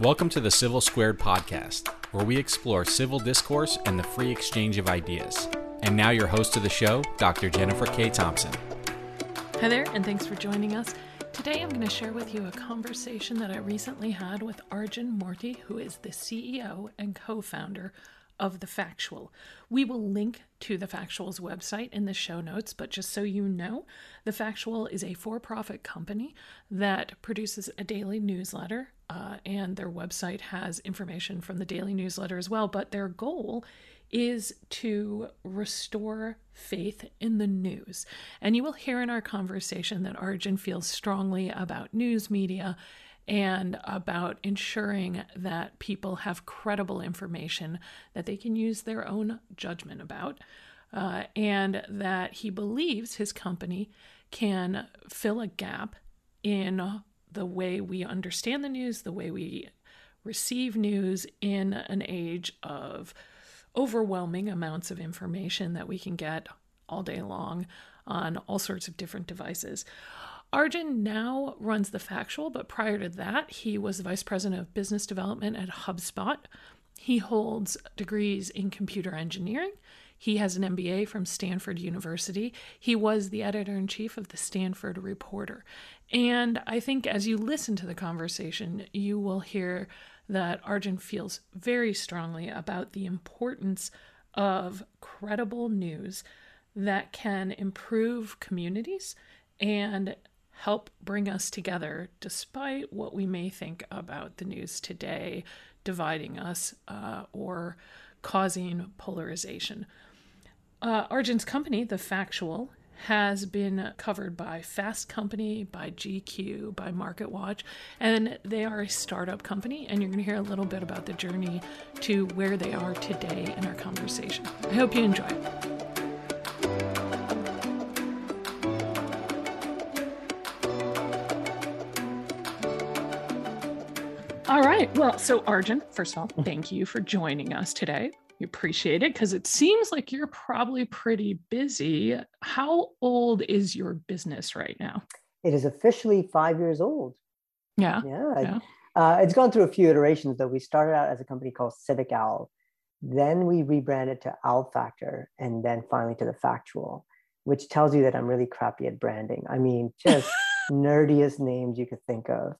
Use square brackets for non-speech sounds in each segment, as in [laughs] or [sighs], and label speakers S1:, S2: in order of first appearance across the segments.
S1: Welcome to the Civil Squared podcast, where we explore civil discourse and the free exchange of ideas. And now, your host of the show, Dr. Jennifer K. Thompson.
S2: Hi there, and thanks for joining us. Today, I'm going to share with you a conversation that I recently had with Arjun Moorthy, who is the CEO and co founder of The Factual. We will link to The Factual's website in the show notes, but just so you know, The Factual is a for profit company that produces a daily newsletter, uh, and their website has information from the daily newsletter as well. But their goal is to restore faith in the news. And you will hear in our conversation that Arjun feels strongly about news media and about ensuring that people have credible information that they can use their own judgment about, uh, and that he believes his company can fill a gap in the way we understand the news, the way we receive news in an age of overwhelming amounts of information that we can get all day long on all sorts of different devices. Arjun now runs the factual, but prior to that, he was vice president of business development at HubSpot. He holds degrees in computer engineering. He has an MBA from Stanford University. He was the editor in chief of the Stanford Reporter. And I think as you listen to the conversation, you will hear that Arjun feels very strongly about the importance of credible news that can improve communities and help bring us together despite what we may think about the news today dividing us uh, or causing polarization. Uh, Arjun's company, The Factual, has been covered by Fast Company, by GQ, by Market Watch, and they are a startup company. And you're going to hear a little bit about the journey to where they are today in our conversation. I hope you enjoy it. All right. Well, so Arjun, first of all, thank you for joining us today. We appreciate it because it seems like you're probably pretty busy. How old is your business right now?
S3: It is officially five years old.
S2: Yeah.
S3: Yeah. yeah. Uh, it's gone through a few iterations, though. We started out as a company called Civic Owl. Then we rebranded to Owl Factor and then finally to The Factual, which tells you that I'm really crappy at branding. I mean, just [laughs] nerdiest names you could think of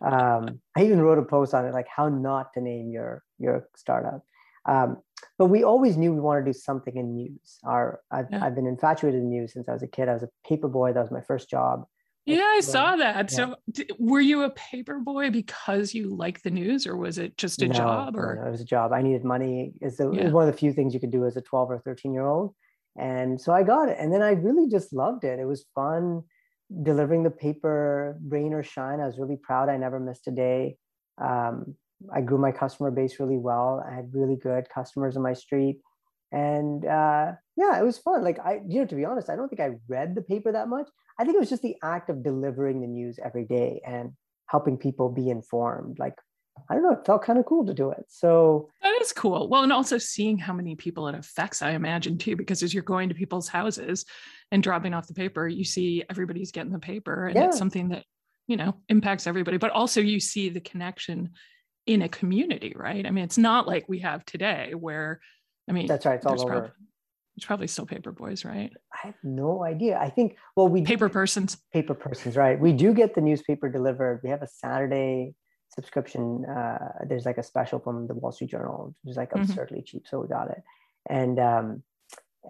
S3: um, I even wrote a post on it, like how not to name your your startup. Um, but we always knew we wanted to do something in news. Our I've, yeah. I've been infatuated in news since I was a kid. I was a paper boy. That was my first job.
S2: Yeah, I saw that. Yeah. So, were you a paper boy because you like the news, or was it just a
S3: no,
S2: job? Or
S3: no, it was a job. I needed money. It's yeah. it one of the few things you could do as a twelve or thirteen year old, and so I got it. And then I really just loved it. It was fun delivering the paper, rain or shine. I was really proud. I never missed a day. Um, I grew my customer base really well. I had really good customers on my street. And uh, yeah, it was fun. Like I, you know, to be honest, I don't think I read the paper that much. I think it was just the act of delivering the news every day and helping people be informed. Like I don't know, it felt kind of cool to do it. So
S2: that is cool. Well, and also seeing how many people it affects, I imagine too, because as you're going to people's houses and dropping off the paper, you see everybody's getting the paper and yeah. it's something that, you know, impacts everybody. But also you see the connection in a community, right? I mean, it's not like we have today where, I mean,
S3: that's right. It's all over.
S2: Probably, it's probably still paper boys, right?
S3: I have no idea. I think, well, we
S2: paper persons,
S3: paper persons, right? We do get the newspaper delivered. We have a Saturday subscription. Uh, there's like a special from the Wall Street Journal, which is like mm-hmm. absurdly cheap. So we got it. And, um,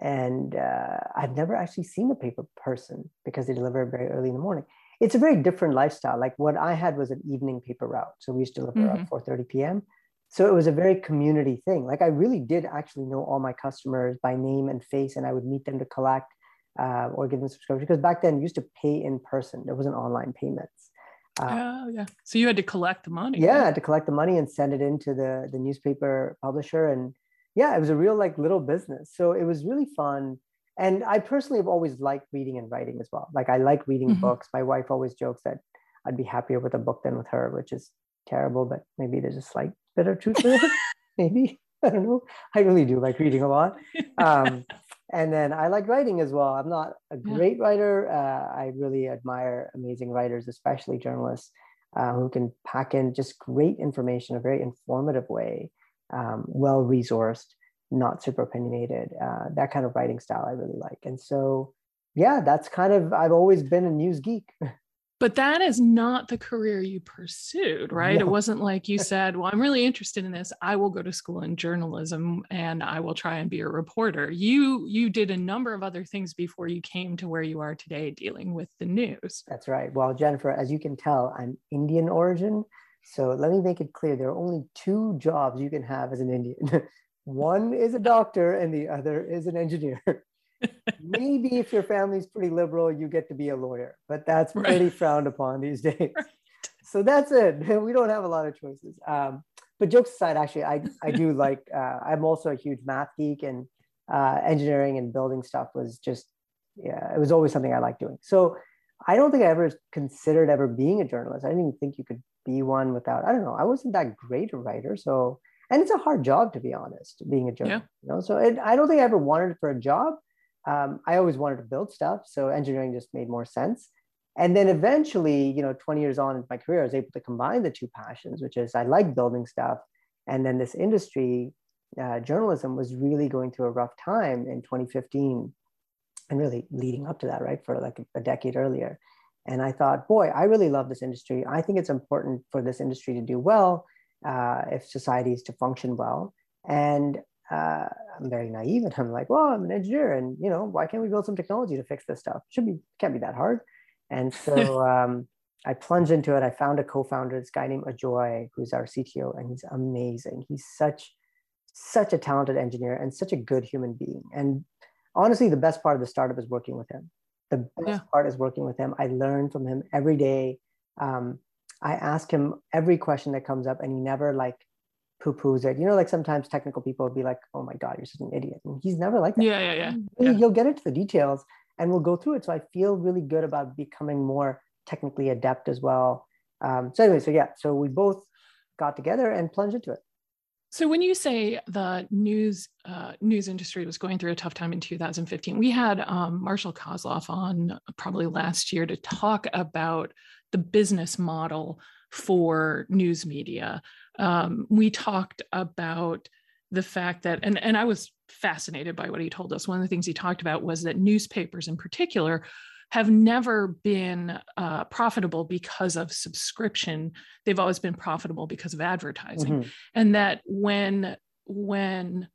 S3: and uh, I've never actually seen a paper person because they deliver very early in the morning. It's a very different lifestyle. Like what I had was an evening paper route, so we used to deliver mm-hmm. at 4:30 p.m. So it was a very community thing. Like I really did actually know all my customers by name and face, and I would meet them to collect uh, or give them subscription because back then you used to pay in person. There wasn't online payments.
S2: Uh, oh yeah. So you had to collect the money.
S3: Yeah, right? to collect the money and send it into the the newspaper publisher, and yeah, it was a real like little business. So it was really fun. And I personally have always liked reading and writing as well. Like I like reading mm-hmm. books. My wife always jokes that I'd be happier with a book than with her, which is terrible, but maybe there's a slight bit of truth to it. [laughs] [laughs] maybe. [laughs] I don't know. I really do like reading a lot. Um, and then I like writing as well. I'm not a great yeah. writer. Uh, I really admire amazing writers, especially journalists. uh, who can pack in just great information, a very informative way, um, well resourced, not super opinionated. Uh, that kind of writing style I really like. And so, yeah, that's kind of, I've always been a news geek. [laughs]
S2: but that is not the career you pursued right no. it wasn't like you [laughs] said well i'm really interested in this i will go to school in journalism and i will try and be a reporter you you did a number of other things before you came to where you are today dealing with the news
S3: that's right well jennifer as you can tell i'm indian origin so let me make it clear there are only two jobs you can have as an indian [laughs] one is a doctor and the other is an engineer [laughs] maybe if your family's pretty liberal, you get to be a lawyer, but that's pretty right. frowned upon these days. [laughs] Right. So that's it. [laughs] We don't have a lot of choices. Um, but jokes aside, actually, I, I do like, uh, I'm also a huge math geek and uh, engineering and building stuff was just, yeah, it was always something I liked doing. So I don't think I ever considered ever being a journalist. I didn't even think you could be one without, I don't know, I wasn't that great a writer. So, and it's a hard job to be honest, being a journalist, yeah. you know? So it, I don't think I ever wanted it for a job um, I always wanted to build stuff. So engineering just made more sense. And then eventually, you know, 20 years on in my career, I was able to combine the two passions, which is I like building stuff. And then this industry, uh, journalism was really going through a rough time in 2015 and really leading up to that, right? For like a decade earlier. And I thought, boy, I really love this industry. I think it's important for this industry to do well uh, if society is to function well. And uh, I'm very naive and I'm like, well, I'm an engineer and you know, why can't we build some technology to fix this stuff? Should be, can't be that hard. And so [laughs] um, I plunged into it. I found a co-founder, this guy named Ajoy, who's our CTO, and he's amazing. He's such, such a talented engineer and such a good human being. And honestly, the best part of the startup is working with him. The best yeah. part is working with him. I learn from him every day. Um, I ask him every question that comes up, and he never like poo-poos it. You know, like sometimes technical people will be like, "Oh my god, you're such an idiot," and he's never like that.
S2: Yeah, yeah, yeah.
S3: Really, yeah. You'll get into the details, and we'll go through it. So I feel really good about becoming more technically adept as well. Um, so anyway, so yeah, so we both got together and plunged into it.
S2: So when you say the news uh, news industry was going through a tough time in 2015, we had um, Marshall Kozloff on probably last year to talk about the business model for news media. Um, we talked about the fact that, and, and I was fascinated by what he told us. One of the things he talked about was that newspapers in particular have never been uh, profitable because of subscription. They've always been profitable because of advertising. Mm-hmm. And that when, when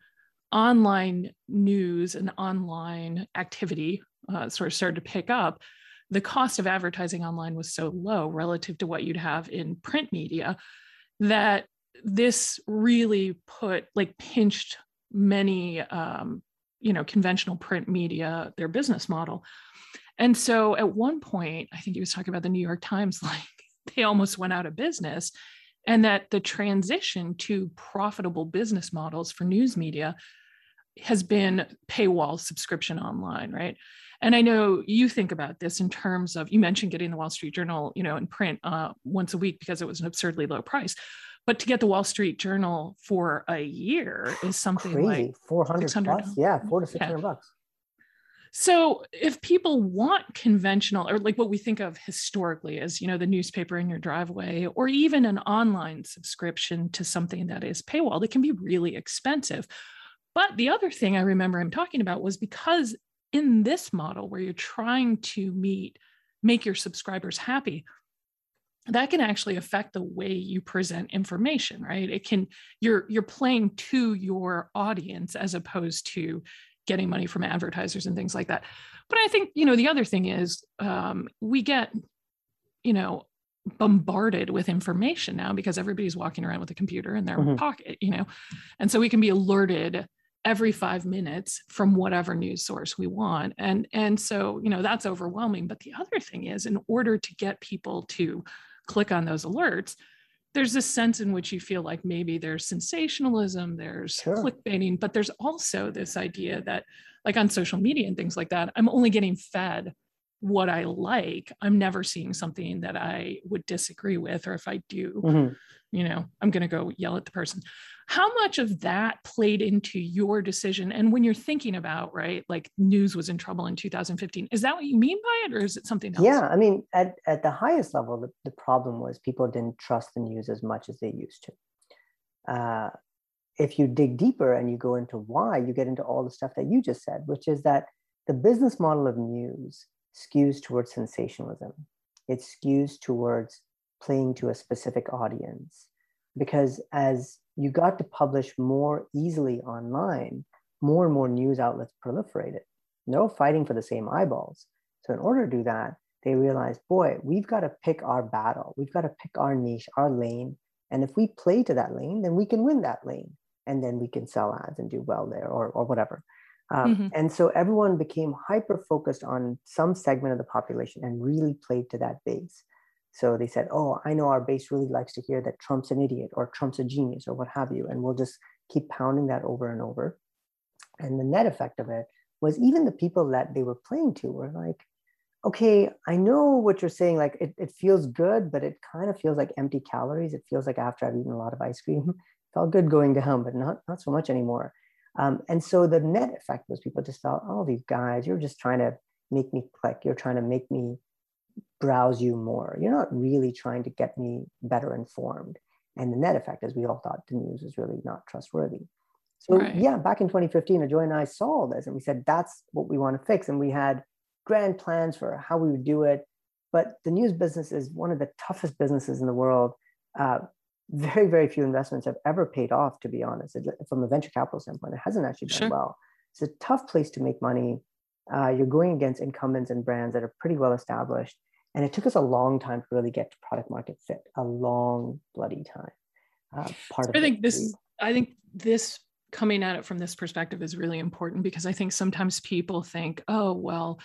S2: online news and online activity uh, sort of started to pick up, the cost of advertising online was so low relative to what you'd have in print media that this really put like pinched many um, you know conventional print media their business model. And so at one point i think he was talking about the new york times [laughs] like they almost went out of business and that the transition to profitable business models for news media has been paywall subscription online right and i know you think about this in terms of you mentioned getting the wall street journal you know in print uh, once a week because it was an absurdly low price. But to get the wall street journal for a year is something Crazy. like
S3: 400 plus? yeah four to 600 yeah. bucks.
S2: So if people want conventional or like what we think of historically as you know the newspaper in your driveway or even an online subscription to something that is paywall it can be really expensive. But the other thing i remember him talking about was because in this model where you're trying to meet make your subscribers happy that can actually affect the way you present information right? It can you're you're playing to your audience as opposed to getting money from advertisers and things like that. But i think you know the other thing is um, we get you know bombarded with information now because everybody's walking around with a computer in their mm-hmm. pocket you know? And so we can be alerted every five minutes from whatever news source we want and and so you know that's overwhelming but the other thing is in order to get people to click on those alerts there's this sense in which you feel like maybe there's sensationalism there's sure. clickbaiting but there's also this idea that like on social media and things like that i'm only getting fed what I like, I'm never seeing something that I would disagree with, or if I do,
S3: Mhm.
S2: You know, I'm going to go yell at the person. How much of that played into your decision? And when you're thinking about, right, like news was in trouble in 2015, is that what you mean by it, or is it something else?
S3: Yeah, I mean, at, at the highest level, the, the problem was people didn't trust the news as much as they used to. Uh, if you dig deeper and you go into why, you get into all the stuff that you just said, which is that the business model of news skews towards sensationalism. It skews towards playing to a specific audience. Because as you got to publish more easily online, more and more news outlets proliferated. They're all fighting for the same eyeballs. So, in order to do that, they realized, boy, we've got to pick our battle. We've got to pick our niche, our lane. And if we play to that lane, then we can win that lane. And then we can sell ads and do well there or, or whatever. Um,
S2: Mhm.
S3: And so everyone became hyper focused on some segment of the population and really played to that base. So they said, oh, I know our base really likes to hear that Trump's an idiot or Trump's a genius or what have you. And we'll just keep pounding that over and over. And the net effect of it was even the people that they were playing to were like, okay, I know what you're saying. Like it, it feels good, but it kind of feels like empty calories. It feels like after I've eaten a lot of ice cream, it [laughs] felt good going down, but not, not so much anymore. Um, and so the net effect was people just thought, oh, these guys, you're just trying to make me click. You're trying to make me browse you more. You're not really trying to get me better informed. And the net effect is we all thought the news was really not trustworthy. So
S2: Right.
S3: yeah, back in 2015, Ajoy and I saw all this and we said, that's what we want to fix. And we had grand plans for how we would do it. But the news business is one of the toughest businesses in the world. Uh, very, very few investments have ever paid off, to be honest. It- from a venture capital standpoint, it hasn't actually done
S2: Sure.
S3: well. It's a tough place to make money. Uh, you're going against incumbents and brands that are pretty well established. And it took us a long time to really get to product market fit, a long bloody time. Uh, part of
S2: I
S3: it
S2: think this I think this coming at it from this perspective is really important because I think sometimes people think, oh, well,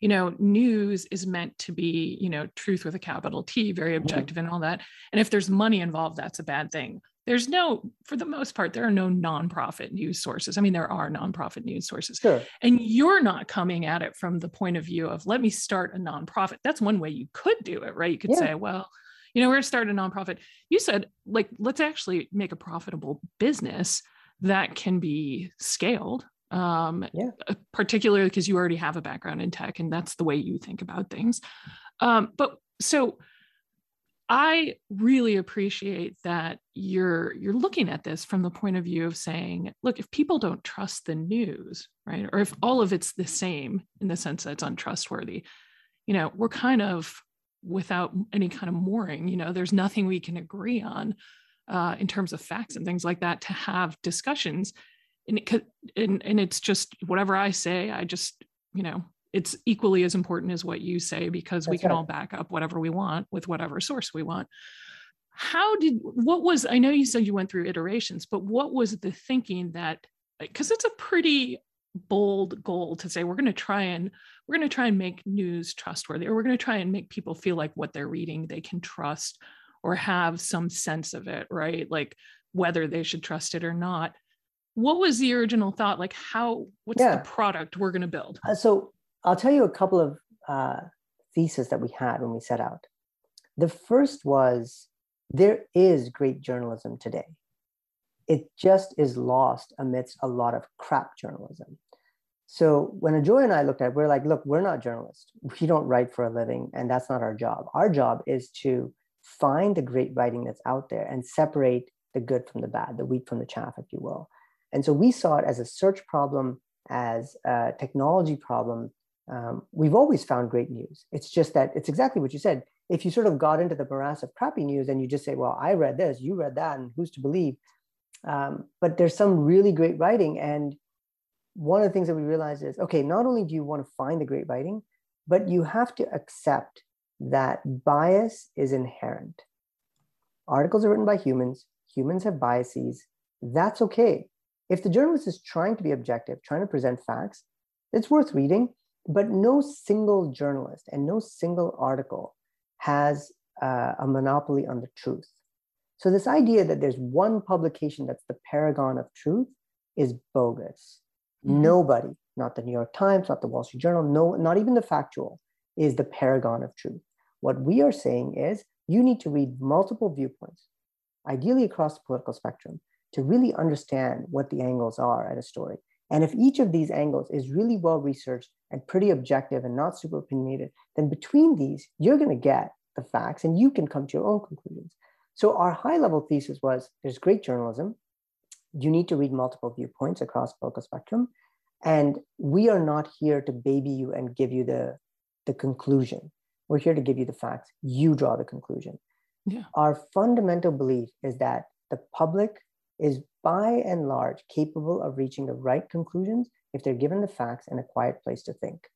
S2: you know, news is meant to be, you know, truth with a capital T, very objective and all that. And if there's money involved, that's a bad thing. There's no, for the most part, there are no nonprofit news sources. I mean, there are nonprofit news sources.
S3: Sure.
S2: And you're not coming at it from the point of view of let me start a nonprofit. That's one way you could do it, right? You could
S3: Yeah.
S2: say, well, you know, we're going to start a nonprofit. You said, like, let's actually make a profitable business that can be scaled. Um,
S3: Yeah.
S2: uh, particularly because you already have a background in tech and that's the way you think about things. Um, but so I really appreciate that you're you're looking at this from the point of view of saying, look, if people don't trust the news, right, or if all of it's the same in the sense that it's untrustworthy, you know, we're kind of without any kind of mooring. You know, there's nothing we can agree on uh, in terms of facts and things like that to have discussions. And it could, and, and it's just whatever I say, I just, you know, it's equally as important as what you say because we can
S3: right.
S2: all back up whatever we want with whatever source we want. How did what was I know you said you went through iterations, but what was the thinking that because it's a pretty bold goal to say we're going to try and we're going to try and make news trustworthy or we're going to try and make people feel like what they're reading they can trust or have some sense of it right like whether they should trust it or not what was the original thought like how what's
S3: Yeah.
S2: the product we're going to build
S3: Uh, so I'll tell you a couple of uh, theses that we had when we set out. The first was there is great journalism today. It just is lost amidst a lot of crap journalism. So when Ajoy and I looked at it, we're like, look, we're not journalists. We don't write for a living, and that's not our job. Our job is to find the great writing that's out there and separate the good from the bad, the wheat from the chaff, if you will. And so we saw it as a search problem, as a technology problem. Um, we've always found great news. It's just that it's exactly what you said. If you sort of got into the morass of crappy news and you just say, well, I read this, you read that, and who's to believe? Um, but there's some really great writing. And one of the things that we realized is okay, not only do you want to find the great writing, but you have to accept that bias is inherent. Articles are written by humans, humans have biases. That's okay. If the journalist is trying to be objective, trying to present facts, it's worth reading, but no single journalist and no single article has uh, a monopoly on the truth. So, this idea that there's one publication that's the paragon of truth is bogus.
S2: Mhm.
S3: Nobody, not the New York Times, not the Wall Street Journal, no, not even the factual, is the paragon of truth. What we are saying is you need to read multiple viewpoints, ideally across the political spectrum, to really understand what the angles are at a story. And if each of these angles is really well researched and pretty objective and not super opinionated, then between these, you're going to get the facts and you can come to your own conclusions. So, our high level thesis was there's great journalism. You need to read multiple viewpoints across political spectrum. And we are not here to baby you and give you the, the conclusion. We're here to give you the facts. You draw the conclusion.
S2: Yeah.
S3: Our fundamental belief is that the public is by and large capable of reaching the right conclusions if they're given the facts and a quiet place to think.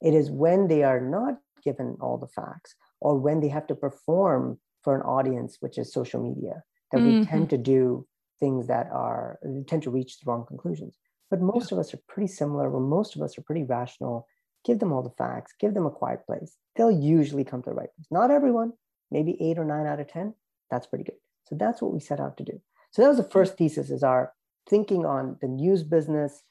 S3: It is when they are not given all the facts or when they have to perform for an audience, which is social media, that mm-hmm. we tend to do things that are, we tend to reach the wrong conclusions. But most yeah. of us are pretty similar, where most of us are pretty rational. Give them all the facts, give them a quiet place. They'll usually come to the right place. Not everyone, maybe eight or nine out of 10. That's pretty good. So that's what we set out to do. So that was the first thesis is our thinking on the news business,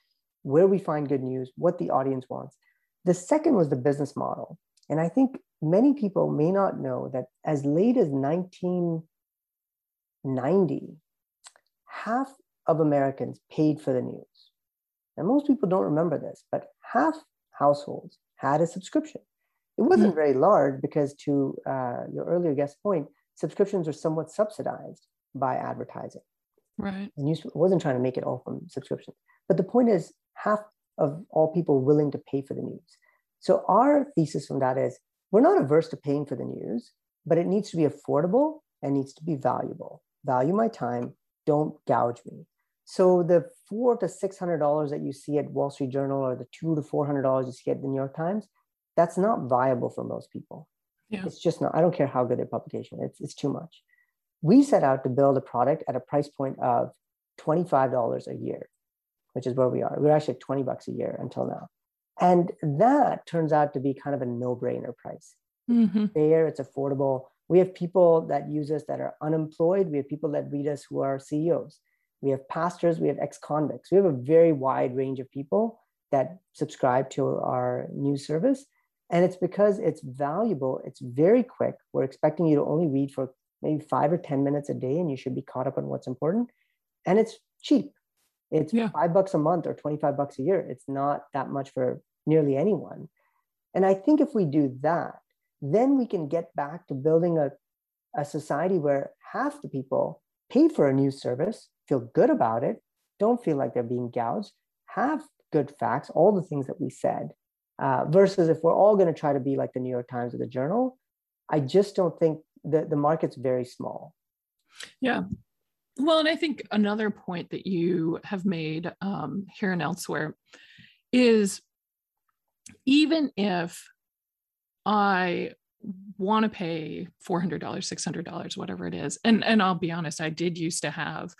S3: where we find good news, what the audience wants. The second was the business model. And I think many people may not know that as late as 1990, half of Americans paid for the news. And most people don't remember this, but half households had a subscription. It wasn't mm-hmm. very large because, to uh, your earlier guest point, subscriptions are somewhat subsidized by advertising.
S2: Right.
S3: And news wasn't trying to make it all from subscriptions. But the point is, half of all people willing to pay for the news. So our thesis from that is we're not averse to paying for the news, but it needs to be affordable and needs to be valuable. Value my time, don't gouge me. So the four to six hundred dollars that you see at Wall Street Journal or the two to four hundred dollars you see at the New York Times, that's not viable for most people. Yeah. It's just not. I don't care how good their publication. It's it's too much. We set out to build a product at a price point of twenty five dollars a year, which is where we are. We're actually at twenty bucks a year until now. And that turns out to be kind of a no brainer price. Mm-hmm. Fair, it's affordable. We have people that use us that are unemployed. We have people that read us who are CEOs. We have pastors, we have ex convicts. We have a very wide range of people that subscribe to our news service. And it's because it's valuable, it's very quick. We're expecting you to only read for maybe five or 10 minutes a day, and you should be caught up on what's important. And it's cheap. It's yeah. five bucks a month or 25 bucks a year. It's not that much for nearly anyone. And I think if we do that, then we can get back to building a, a society where half the people pay for a news service, feel good about it, don't feel like they're being gouged, have good facts, all the things that we said, uh, versus if we're all going to try to be like the New York Times or the Journal, I just don't think that the market's very small.
S2: Yeah. Well, and I think another point that you have made um, here and elsewhere is even if I want to pay $400 $600 whatever it is and and i'll be honest i did used to have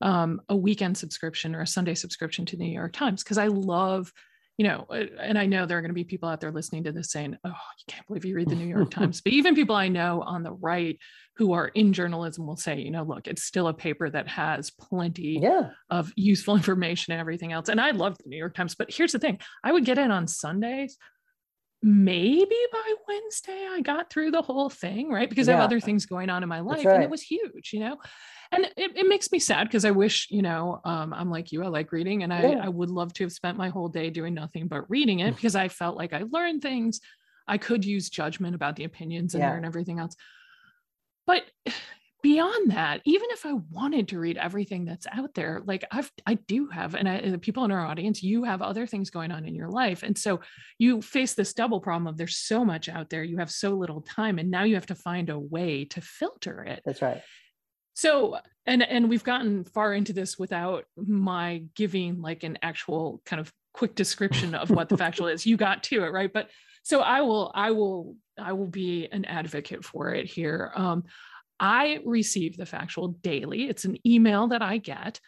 S2: um, a weekend subscription or a sunday subscription to the new york times because i love you know uh, and i know there are going to be people out there listening to this saying oh you can't believe you read the new york [laughs] times but even people i know on the right who are in journalism will say you know look it's still a paper that has plenty
S3: yeah.
S2: of useful information and everything else and i love the new york times but here's the thing i would get in on sundays maybe by Wednesday I got through the whole thing, right? Because yeah. I have other things going on in my life right. and it was huge, you know? And it, it makes me sad because I wish, you know, um, I'm like you, I like reading and I, yeah. I would love to have spent my whole day doing nothing but reading it because I felt like I learned things. I could use judgment about the opinions in yeah. there and everything else. But [sighs] beyond that even if i wanted to read everything that's out there like i've i do have and I, the people in our audience you have other things going on in your life and so you face this double problem of there's so much out there you have so little time and now you have to find a way to filter it
S3: that's right
S2: so and and we've gotten far into this without my giving like an actual kind of quick description of what the factual is you got to it right but so i will i will i will be an advocate for it here um I receive the factual daily. It's an email that I get.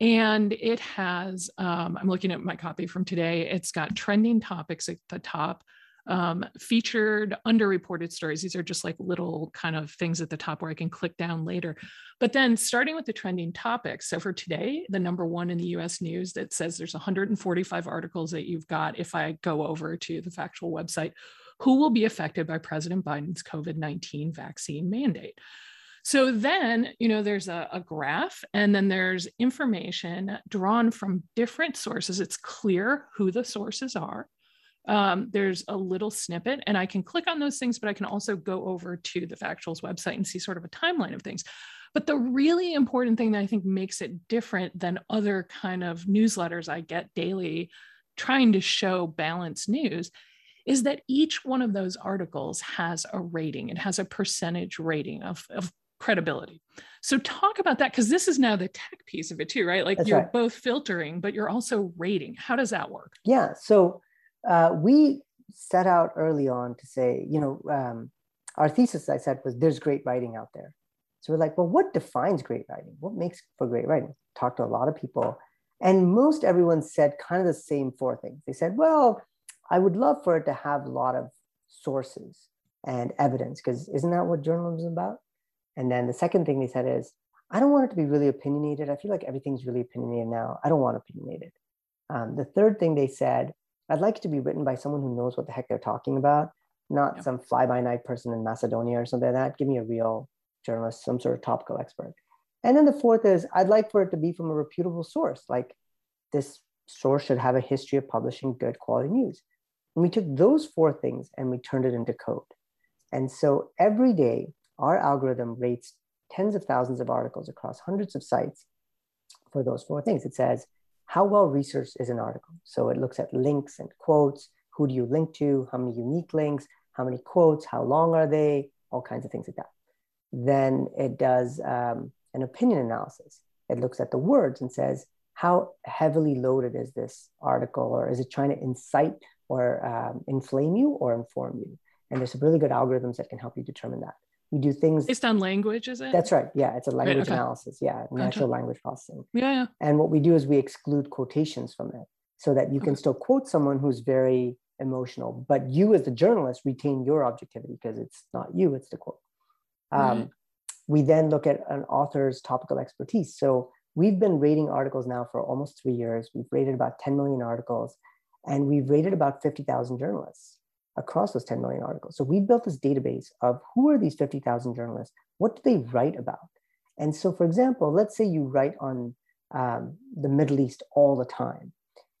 S2: And it has, um, I'm looking at my copy from today. It's got trending topics at the top, um, featured underreported stories. These are just like little kind of things at the top where I can click down later. But then starting with the trending topics. So for today, the number one in the US news that says there's 145 articles that you've got. If I go over to the factual website, who will be affected by President Biden's COVID 19 vaccine mandate. So then, you know, there's a, a, graph and then there's information drawn from different sources. It's clear who the sources are. Um, there's a little snippet, and I can click on those things, but I can also go over to the Factual's website and see sort of a timeline of things. But the really important thing that I think makes it different than other kind of newsletters I get daily trying to show balanced news is that each one of those articles has a rating. It has a percentage rating of, of credibility. So talk about that because this is now the tech piece of it too, right? Like That's you're right. both filtering, but you're also rating. How does that work?
S3: Yeah. So uh, we set out early on to say, you know, um, our thesis, I said, was there's great writing out there. So we're like, well, what defines great writing? What makes for great writing? Talked to a lot of people, and most everyone said kind of the same four things. They said, well, I would love for it to have a lot of sources and evidence, because isn't that what journalism is about? And then the second thing they said is, I don't want it to be really opinionated. I feel like everything's really opinionated now. I don't want opinionated. Um, the third thing they said, I'd like it to be written by someone who knows what the heck they're talking about, not yeah. some fly by night person in Macedonia or something like that. Give me a real journalist, some sort of topical expert. And then the fourth is I'd like for it to be from a reputable source. Like this source should have a history of publishing good quality news. And we took those four things and we turned it into code. And so every day, our algorithm rates tens of thousands of articles across hundreds of sites for those four things. It says, how well researched is an article? So it looks at links and quotes. Who do you link to? How many unique links? How many quotes? How long are they? All kinds of things like that. Then it does um, an opinion analysis. It looks at the words and says, how heavily loaded is this article? Or is it trying to incite or um, inflame you or inform you? And there's some really good algorithms that can help you determine that. We do things
S2: based on language, is it?
S3: That's right. Yeah, it's a language right, okay. analysis. Yeah, gotcha. natural language processing.
S2: Yeah, yeah.
S3: And what we do is we exclude quotations from it so that you can still quote someone who's very emotional, but you as the journalist retain your objectivity because it's not you, it's the quote. Um, right. We then look at an author's topical expertise. So we've been rating articles now for almost three years. We've rated about 10 million articles, and we've rated about 50,000 journalists across those 10 million articles. So we built this database of who are these 50,000 journalists? What do they write about? And so, for example, let's say you write on um, the Middle East all the time.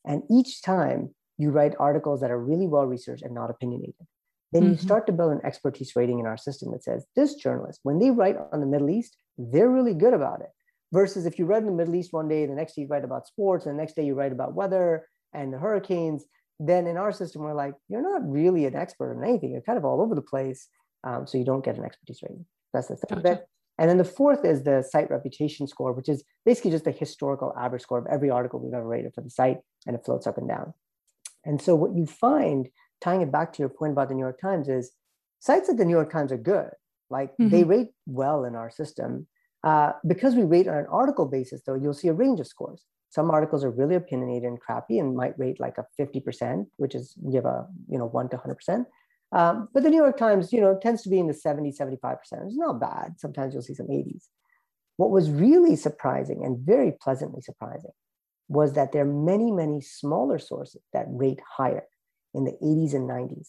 S3: And each time you write articles that are really well researched and not opinionated then mm-hmm. you start to build an expertise rating in our system that says this journalist, when they write on the Middle East, they're really good about it. Versus if you write in the Middle East one day, the next day you write about sports, and the next day you write about weather and the hurricanes, then in our system, we're like, you're not really an expert on anything. You're kind of all over the place. Um, so you don't get an expertise rating. That's the third gotcha. bit. And then the fourth is the site reputation score, which is basically just the historical average score of every article we've ever rated for the site, and it floats up and down. And so what you find tying it back to your point about the New York Times is sites like the New York Times are good. Like mm-hmm. they rate well in our system. Uh, because we rate on an article basis, though, you'll see a range of scores. Some articles are really opinionated and crappy and might rate like a 50%, which is have a you know one to 100%. Um, but the New York Times, you know, tends to be in the 70, 75%. It's not bad. Sometimes you'll see some 80s. What was really surprising and very pleasantly surprising was that there are many, many smaller sources that rate higher in the 80s and 90s.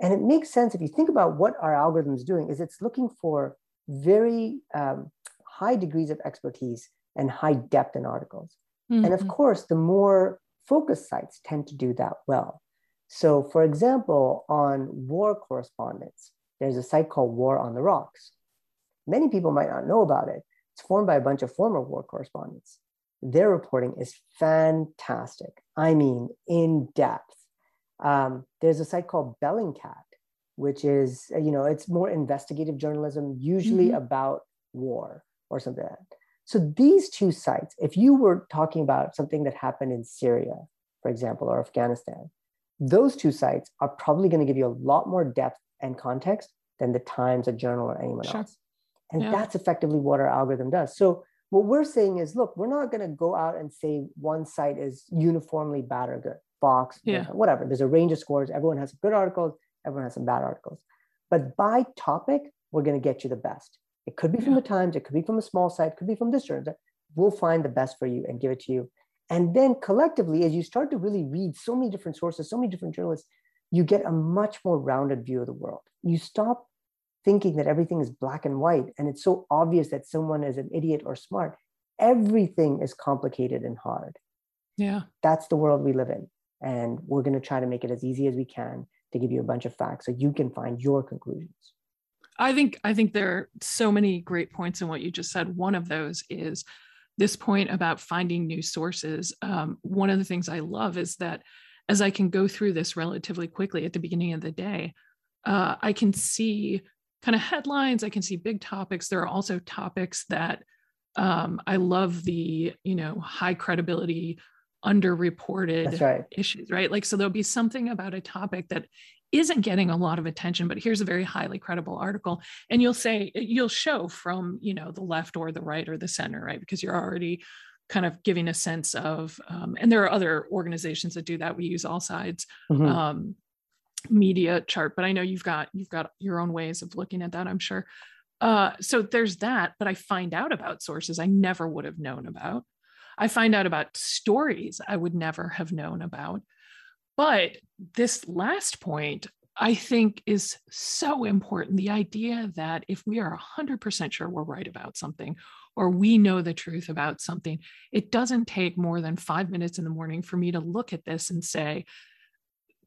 S3: And it makes sense if you think about what our algorithm is doing is it's looking for very um, high degrees of expertise and high depth in articles. Mm-hmm. And of mm-hmm. course, the more focused sites tend to do that well. So for example, on war correspondence, there's a site called War on the Rocks. Many people might not know about it. It's formed by a bunch of former war correspondents. Their reporting is fantastic. I mean, in depth um, there's a site called Bellingcat, which is, you know, it's more investigative journalism, usually mm-hmm. about war or something like that. So these two sites, if you were talking about something that happened in Syria, for example, or Afghanistan, those two sites are probably going to give you a lot more depth and context than the Times, a journal, or anyone sure. else. And yeah. that's effectively what our algorithm does. So what we're saying is, look, we're not going to go out and say one site is uniformly bad or good. Fox, yeah. whatever. There's a range of scores. Everyone has some good articles, everyone has some bad articles. But by topic, we're going to get you the best. It could be from the Times, it could be from a small site, it could be from this journal. We'll find the best for you and give it to you. And then collectively, as you start to really read so many different sources, so many different journalists, you get a much more rounded view of the world. You stop thinking that everything is black and white and it's so obvious that someone is an idiot or smart. Everything is complicated and hard.
S2: Yeah.
S3: That's the world we live in. And we're going to try to make it as easy as we can to give you a bunch of facts so you can find your conclusions.
S2: I think I think there are so many great points in what you just said. One of those is this point about finding new sources. Um, one of the things I love is that as I can go through this relatively quickly at the beginning of the day, uh, I can see kind of headlines. I can see big topics. There are also topics that um, I love the you know high credibility underreported
S3: right.
S2: issues, right? Like, so there'll be something about a topic that isn't getting a lot of attention, but here's a very highly credible article. And you'll say, you'll show from, you know, the left or the right or the center, right? Because you're already kind of giving a sense of, um, and there are other organizations that do that. We use AllSides. Mm-hmm. Um, media chart but i know you've got you've got your own ways of looking at that i'm sure uh, so there's that but i find out about sources i never would have known about I find out about stories I would never have known about. But this last point, I think, is so important. The idea that if we are 100% sure we're right about something, or we know the truth about something, it doesn't take more than five minutes in the morning for me to look at this and say,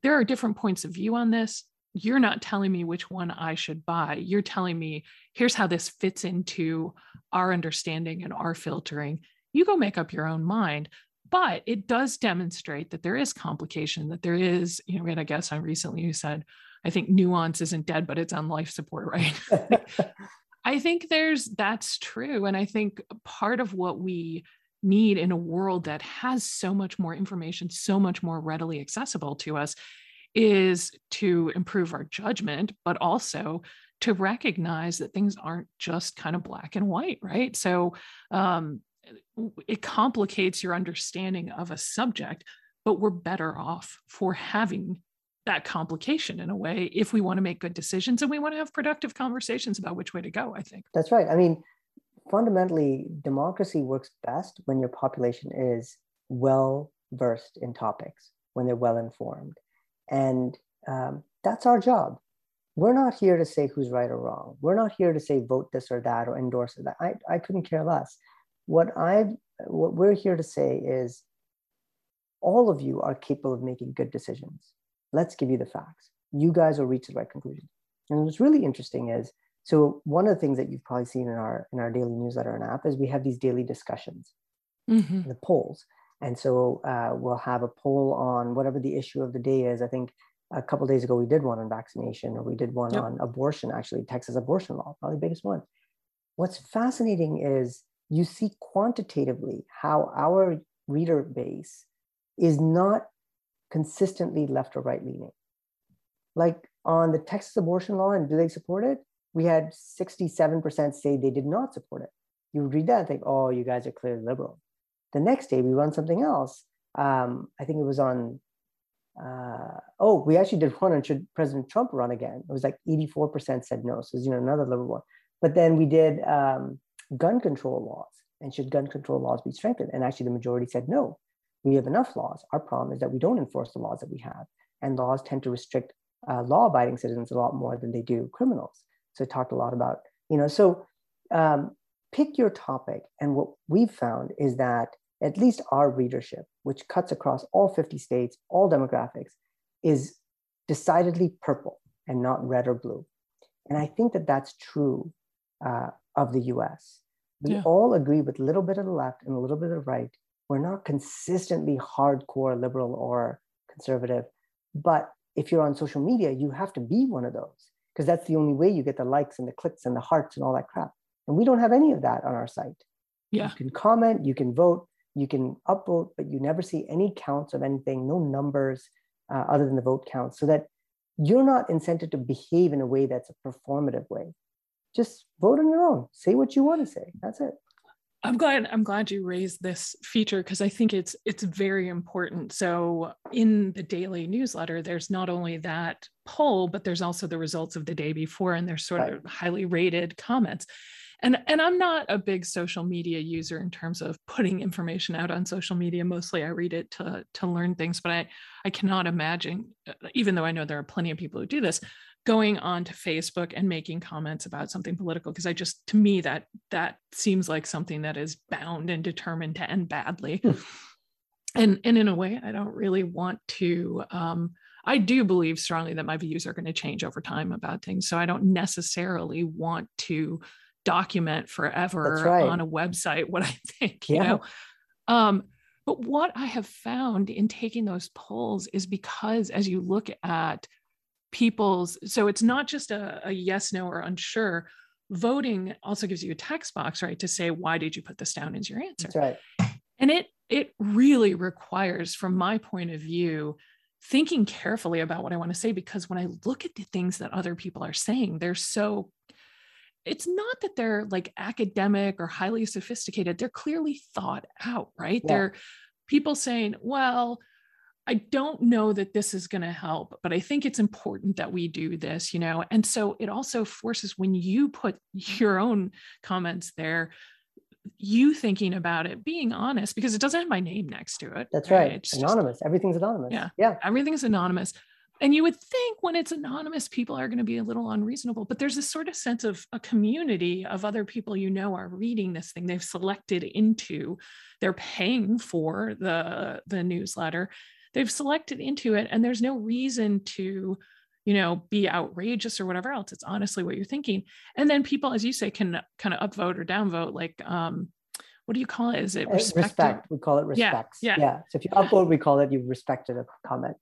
S2: there are different points of view on this. You're not telling me which one I should buy. You're telling me, here's how this fits into our understanding and our filtering you go make up your own mind but it does demonstrate that there is complication that there is you know and i guess i recently you said i think nuance isn't dead but it's on life support [laughs] right? [laughs] I think there's that's true and i think part of what we need in a world that has so much more information so much more readily accessible to us is to improve our judgment but also to recognize that things aren't just kind of black and white right? So um, it complicates your understanding of a subject, but we're better off for having that complication in a way if we want to make good decisions and we want to have productive conversations about which way to go, I think.
S3: That's right. I mean, fundamentally, democracy works best when your population is well versed in topics, when they're well informed. And um, that's our job. We're not here to say who's right or wrong. We're not here to say vote this or that or endorse that. I, I couldn't care less what I what we're here to say is all of you are capable of making good decisions. Let's give you the facts. You guys will reach the right conclusion. And what's really interesting is so one of the things that you've probably seen in our in our daily newsletter and app is we have these daily discussions, mm-hmm. the polls. And so uh, we'll have a poll on whatever the issue of the day is. I think a couple days ago we did one on vaccination, or we did one yep. on abortion. Actually, Texas abortion law, probably the biggest one. What's fascinating is you see quantitatively how our reader base is not consistently left or right leaning. Like on the Texas abortion law and do they support it? We had 67% say they did not support it. You read that and think, oh, you guys are clearly liberal. The next day we run something else. Um, I think it was on, uh, oh, we actually did one on should President Trump run again? It was like 84% said no. So, you know, another liberal one. But then we did um, gun control laws and should gun control laws be strengthened? And actually, the majority said no. We have enough laws. Our problem is that we don't enforce the laws that we have, and laws tend to restrict uh, law-abiding citizens a lot more than they do criminals. So, it talked a lot about you know. So, um, pick your topic, and what we've found is that at least our readership, which cuts across all 50 states, all demographics, is decidedly purple and not red or blue. And I think that that's true uh, of the US. We yeah. all agree with a little bit of the left and a little bit of the right. We're not consistently hardcore liberal or conservative. But if you're on social media, you have to be one of those because that's the only way you get the likes and the clicks and the hearts and all that crap. And we don't have any of that on our site.
S2: Yeah.
S3: You can comment, you can vote, you can upvote, but you never see any counts of anything, no numbers uh, other than the vote counts, so that you're not incented to behave in a way that's a performative way just vote on your own. Say what you want to say. That's it.
S2: I'm glad I'm glad you raised this feature because I think it's it's very important. So in the daily newsletter, there's not only that poll, but there's also the results of the day before, and there's sort right. of highly rated comments. and and i'm not a big social media user in terms of putting information out on social media mostly i read it to to learn things but i i cannot imagine uh, even though i know there are plenty of people who do this going on to facebook and making comments about something political because i just to me that that seems like something that is bound and determined to end badly hmm. and and in a way i don't really want to um I do believe strongly that my views are going to change over time about things. So I don't necessarily want to document forever right. on a website what I think, you yeah. know. Um, but what I have found in taking those polls is because as you look at people's, so it's not just a, a yes, no, or unsure. Voting also gives you a text box, right, to say why did you put this down as your answer.
S3: That's right.
S2: And it it really requires, from my point of view, thinking carefully about what I want to say because when I look at the things that other people are saying, they're so it's not that they're like academic or highly sophisticated. They're clearly thought out, right? Yeah. They're people saying, well, I don't know that this is going to help, but I think it's important that we do this, you know? And so it also forces when you put [laughs] your own comments there, you thinking about it, being honest, because it doesn't have my name next to it.
S3: That's right. right. It's anonymous. Just, Everything's anonymous.
S2: Yeah.
S3: Yeah.
S2: Everything's anonymous. And you would think when it's anonymous, people are going to be a little unreasonable, but there's this sort of sense of a community of other people you know are reading this thing. They've selected into, they're paying for the, the newsletter. They've selected into it, and there's no reason to, you know, be outrageous or whatever else. It's honestly what you're thinking. And then people, as you say, can kind of upvote or downvote, like um, what do you call it? Is it
S3: respect? respect. We call it respects.
S2: Yeah,
S3: yeah. yeah. So if you upvote, we call it you respected a comment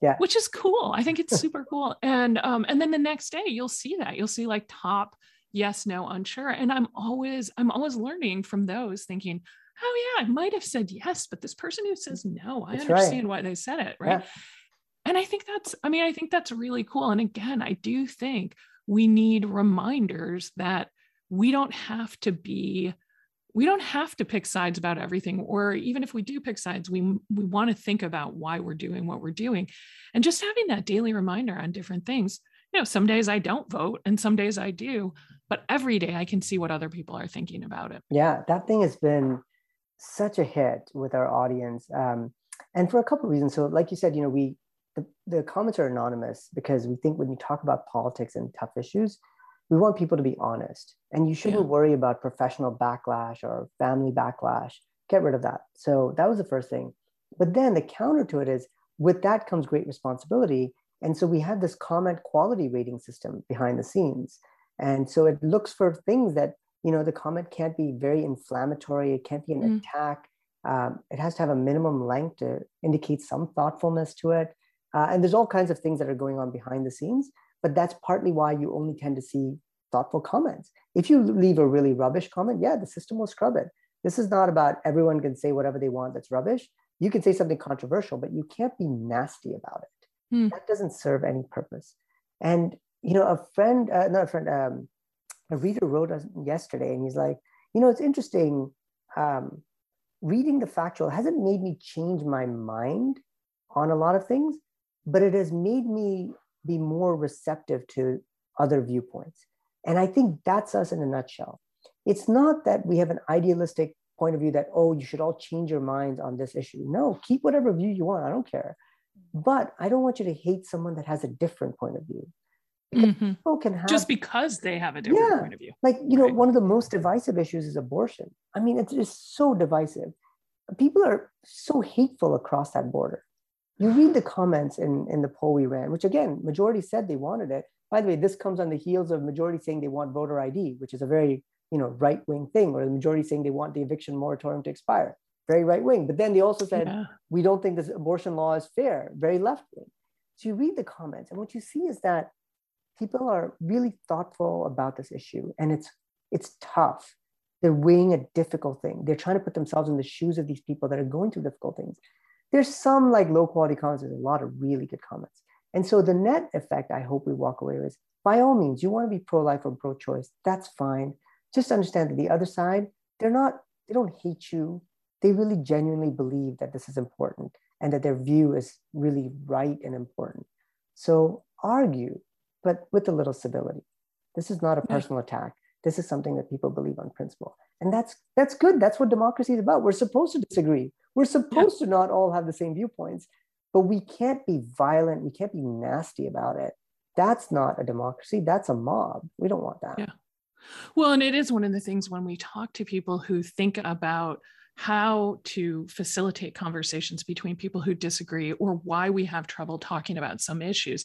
S3: yeah
S2: which is cool i think it's [laughs] super cool and um and then the next day you'll see that you'll see like top yes no unsure and i'm always i'm always learning from those thinking oh yeah i might have said yes but this person who says no i that's understand right. why they said it right? Yeah. and i think that's i mean i think that's really cool. And again i do think we need reminders that we don't have to be we don't have to pick sides about everything or even if we do pick sides we we want to think about why we're doing what we're doing. And just having that daily reminder on different things. You know some days i don't vote and some days i do but every day i can see what other people are thinking about it.
S3: Yeah that thing has been such a hit with our audience um, and for a couple of reasons. So like you said you know we the, the comments are anonymous because we think when you talk about politics and tough issues we want people to be honest. And you shouldn't yeah. worry about professional backlash or family backlash. Get rid of that. So that was the first thing. But then the counter to it is with that comes great responsibility. And so we had this comment quality rating system behind the scenes. And so it looks for things that you know the comment can't be very inflammatory it can't be an mm. attack um, it has to have a minimum length to indicate some thoughtfulness to it uh, and there's all kinds of things that are going on behind the scenes but that's partly why you only tend to see thoughtful comments. If you leave a really rubbish comment, yeah, the system will scrub it. This is not about everyone can say whatever they want that's rubbish. You can say something controversial, but you can't be nasty about it. Mm. That doesn't serve any purpose. And you know, a friend, uh, not a friend, um, a reader wrote us yesterday, and he's like, you know, it's interesting. Um, reading the factual hasn't made me change my mind on a lot of things, but it has made me be more receptive to other viewpoints. And I think that's us in a nutshell. It's not that we have an idealistic point of view that, oh, you should all change your minds on this issue. No, keep whatever view you want. I don't care. But I don't want you to hate someone that has a different point of view.
S2: Mm-hmm. People can have just because they have a different yeah, point of view.
S3: Like, you know, right. one of the most divisive issues is abortion. I mean, it's just so divisive. People are so hateful across that border. You [sighs] read the comments in, in the poll we ran, which again, majority said they wanted it. By the way, this comes on the heels of majority saying they want voter ID, which is a very you know right wing thing, or the majority saying they want the eviction moratorium to expire, very right wing. But then they also said yeah. we don't think this abortion law is fair, very left wing. So you read the comments, and what you see is that people are really thoughtful about this issue, and it's it's tough. They're weighing a difficult thing. They're trying to put themselves in the shoes of these people that are going through difficult things there's some like low quality comments, there's a lot of really good comments. And so the net effect I hope we walk away with is by all means, you want to be pro life or pro choice, that's fine. Just understand that the other side, they're not, they don't hate you. They really genuinely believe that this is important and that their view is really right and important. So argue, but with a little civility. This is not a mm. personal attack. this is something that people believe on principle. And that's that's good. That's what democracy is about. We're supposed to disagree. We're supposed yeah. to not all have the same viewpoints but we can't be violent. We can't be nasty about it. That's not a democracy. That's a mob. We don't want that.
S2: Yeah. Well and it is one of the things when we talk to people who think about how to facilitate conversations between people who disagree or why we have trouble talking about some issues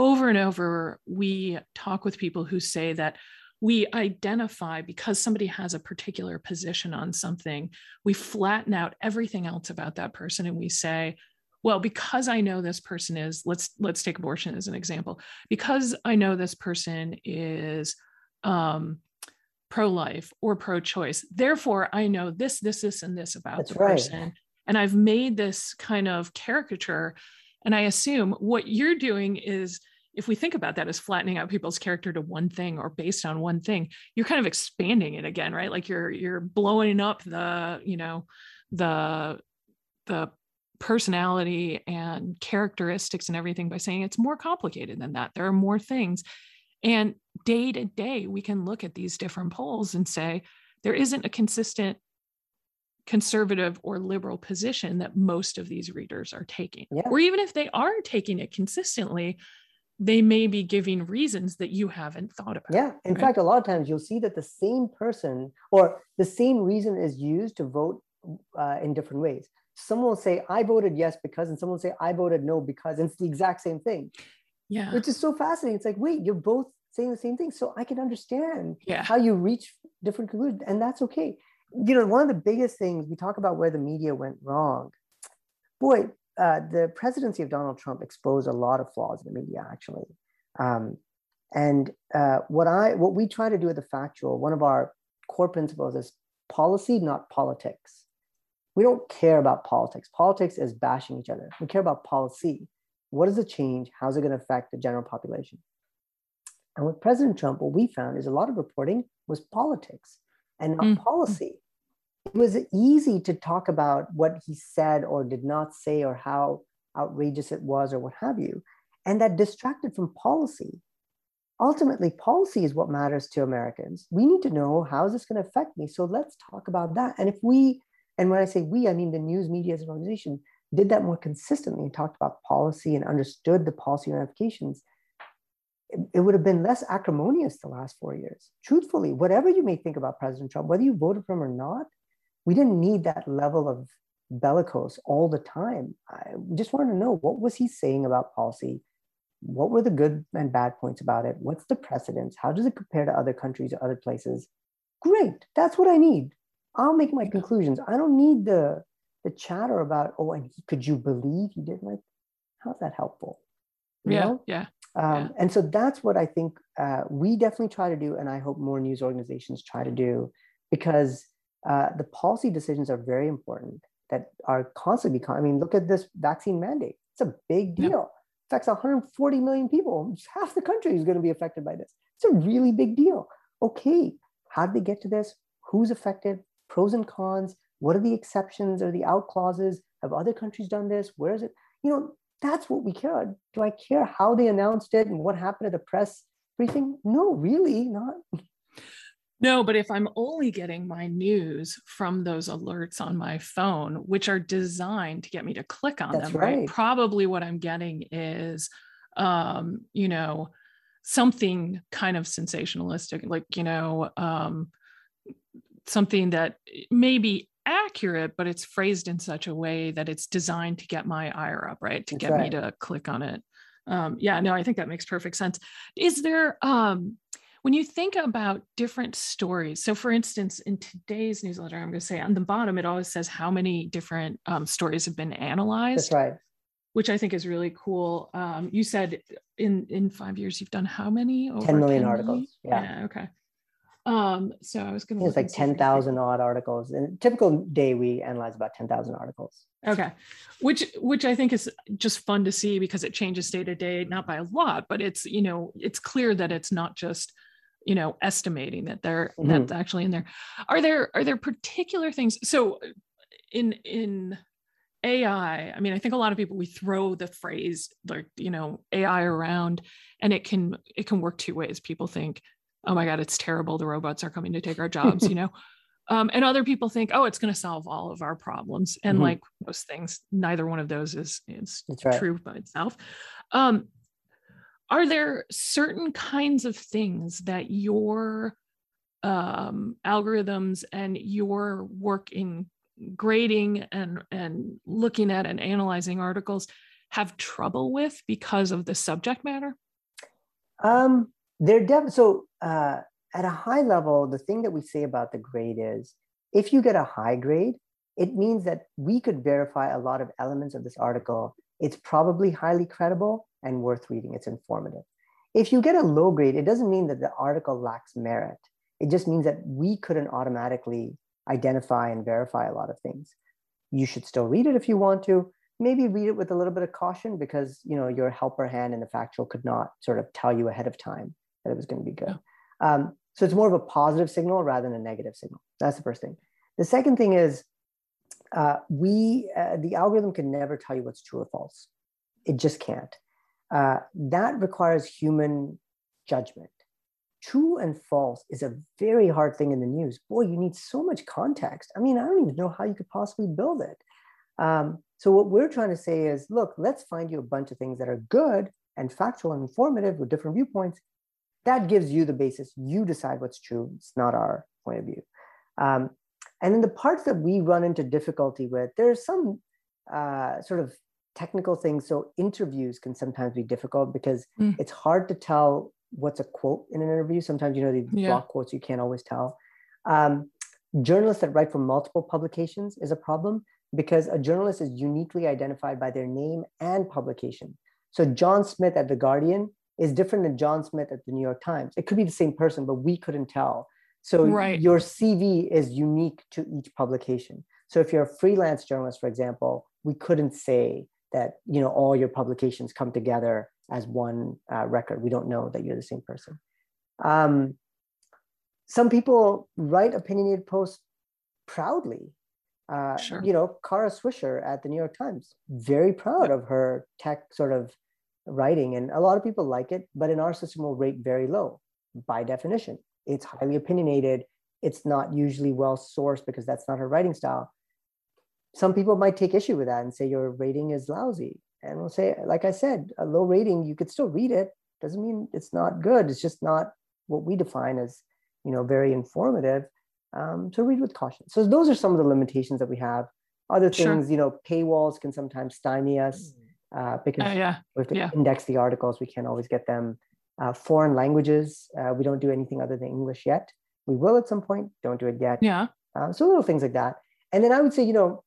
S2: over and over we talk with people who say that we identify because somebody has a particular position on something, we flatten out everything else about that person and we say, well because i know this person is let's let's take abortion as an example because i know this person is um, pro-life or pro-choice therefore i know this this this and this about That's the right. person and i've made this kind of caricature and i assume what you're doing is if we think about that as flattening out people's character to one thing or based on one thing you're kind of expanding it again right? Like you're you're blowing up the you know the the personality and characteristics and everything by saying it's more complicated than that. There are more things. And day to day we can look at these different polls and say there isn't a consistent conservative or liberal position that most of these readers are taking. Yeah. or even if they are taking it consistently they may be giving reasons that you haven't thought about.
S3: Yeah. In fact, a lot of times you'll see that the same person or the same reason is used to vote uh, in different ways. Someone will say, I voted yes because, and someone will say, I voted no because, and it's the exact same thing.
S2: Yeah.
S3: Which is so fascinating. It's like, wait, you're both saying the same thing. So I can understand
S2: yeah.
S3: how you reach different conclusions, and that's okay. You know, one of the biggest things we talk about where the media went wrong. Boy, uh, the presidency of Donald Trump exposed a lot of flaws in the media, actually. Um, and uh, what I what we try to do at the Factual, one of our core principles is policy, not politics. We don't care about politics. Politics is bashing each other. We care about policy. What is the change? How's it going to affect the general population? And with President Trump, what we found is a lot of reporting was politics and not mm. policy it was easy to talk about what he said or did not say or how outrageous it was or what have you. And that distracted from policy. Ultimately, policy is what matters to Americans. We need to know how is this going to affect me. So let's talk about that. And if we, and when I say we, I mean the news media as an organization, did that more consistently and talked about policy and understood the policy ramifications, it, would have been less acrimonious the last four years. Truthfully, whatever you may think about President Trump, whether you voted for him or not, we didn't need that level of bellicose all the time. I just wanted to know what was he saying about policy? What were the good and bad points about it? What's the precedence? How does it compare to other countries or other places? Great, that's what I need. I'll make my conclusions. I don't need the the chatter about oh, and he, could you believe he did like? How's that helpful?
S2: You yeah, know? yeah. Um,
S3: yeah. And so that's what I think uh, we definitely try to do, and I hope more news organizations try to do, because uh, the policy decisions are very important that are constantly becoming. I mean, look at this vaccine mandate. It's a big deal. Yeah. Affects 140 million people. Half the country is going to be affected by this. It's a really big deal. Okay, how did they get to this? Who's affected? Pros and cons. What are the exceptions or the out clauses? Have other countries done this? Where is it? You know, that's what we care. Do I care how they announced it and what happened at the press briefing? No, really not. [laughs]
S2: No, but if I'm only getting my news from those alerts on my phone, which are designed to get me to click on
S3: That's
S2: them,
S3: right.
S2: right? Probably what I'm getting is, um, you know, something kind of sensationalistic, like, you know, um, something that may be accurate, but it's phrased in such a way that it's designed to get my ire up, right? To
S3: That's
S2: get
S3: right.
S2: me to click on it. Um, yeah, no, I think that makes perfect sense. Is there, um, when you think about different stories, so for instance, in today's newsletter, I'm going to say on the bottom, it always says how many different um, stories have been analyzed.
S3: That's right.
S2: Which I think is really cool. Um, you said in in five years you've done how many?
S3: Over 10 million 10 articles. Yeah.
S2: yeah. Okay. Um, so I was going to.
S3: It's like ten thousand odd articles. In a typical day, we analyze about ten thousand articles.
S2: Okay, which which I think is just fun to see because it changes day to day, not by a lot, but it's you know it's clear that it's not just you know estimating that they're mm-hmm. that's actually in there are there are there particular things so in in ai i mean i think a lot of people we throw the phrase like you know ai around and it can it can work two ways people think oh my God, it's terrible. The robots are coming to take our jobs, you [laughs] know? Um, and other people think, oh, it's going to solve all of our problems. And mm-hmm. like most things, neither one of those is, is right. true by itself. Um, are there certain kinds of things that your um, algorithms and your work in grading and and looking at and analyzing articles have trouble with because of the subject matter?
S3: Um, they're definitely so uh, at a high level. The thing that we say about the grade is, if you get a high grade, it means that we could verify a lot of elements of this article. It's probably highly credible and worth reading. It's informative. If you get a low grade, it doesn't mean that the article lacks merit. It just means that we couldn't automatically identify and verify a lot of things. You should still read it if you want to. Maybe read it with a little bit of caution because you know your helper hand in the factual could not sort of tell you ahead of time that it was going to be good. Yeah. Um, so it's more of a positive signal rather than a negative signal. That's the first thing. The second thing is uh, we uh, the algorithm can never tell you what's true or false. It just can't. Uh, that requires human judgment true and false is a very hard thing in the news. Boy, you need so much context. I mean, I don't even know how you could possibly build it. Um, so, what we're trying to say is look, let's find you a bunch of things that are good and factual and informative with different viewpoints. That gives you the basis. You decide what's true. It's not our point of view. Um, and then the parts that we run into difficulty with, there's some uh, sort of technical things. So interviews can sometimes be difficult because mm. it's hard to tell what's a quote in an interview. Sometimes you know the yeah. block quotes you can't always tell. Um, journalists that write for multiple publications is a problem because a journalist is uniquely identified by their name and publication. So John Smith at the Guardian is different than John Smith at the New York Times. It could be the same person, but we couldn't tell. So right. your CV is unique to each publication. So if you're a freelance journalist, for example, we couldn't say that you know all your publications come together as one uh, record. We don't know that you're the same person. Um, some people write opinionated posts proudly. Uh, sure. You know, Kara Swisher at the New York Times, very proud of her tech sort of writing. And a lot of people like it, but in our system will rate very low by definition. It's highly opinionated. It's not usually well sourced because that's not her writing style. Some people might take issue with that and say your rating is lousy. And we'll say like i said a low rating you could still read it. Doesn't mean it's not good. It's just not what we define as you know very informative um, so read with caution. So those are some of the limitations that we have. Other things sure. you know paywalls can sometimes stymie us uh, because uh, yeah. we have to yeah. index the articles. We can't always get them uh, foreign languages. Uh, we don't do anything other than english yet. We will at some point. Don't do it yet.
S2: Yeah.
S3: Uh, so little things like that. And then i would say you know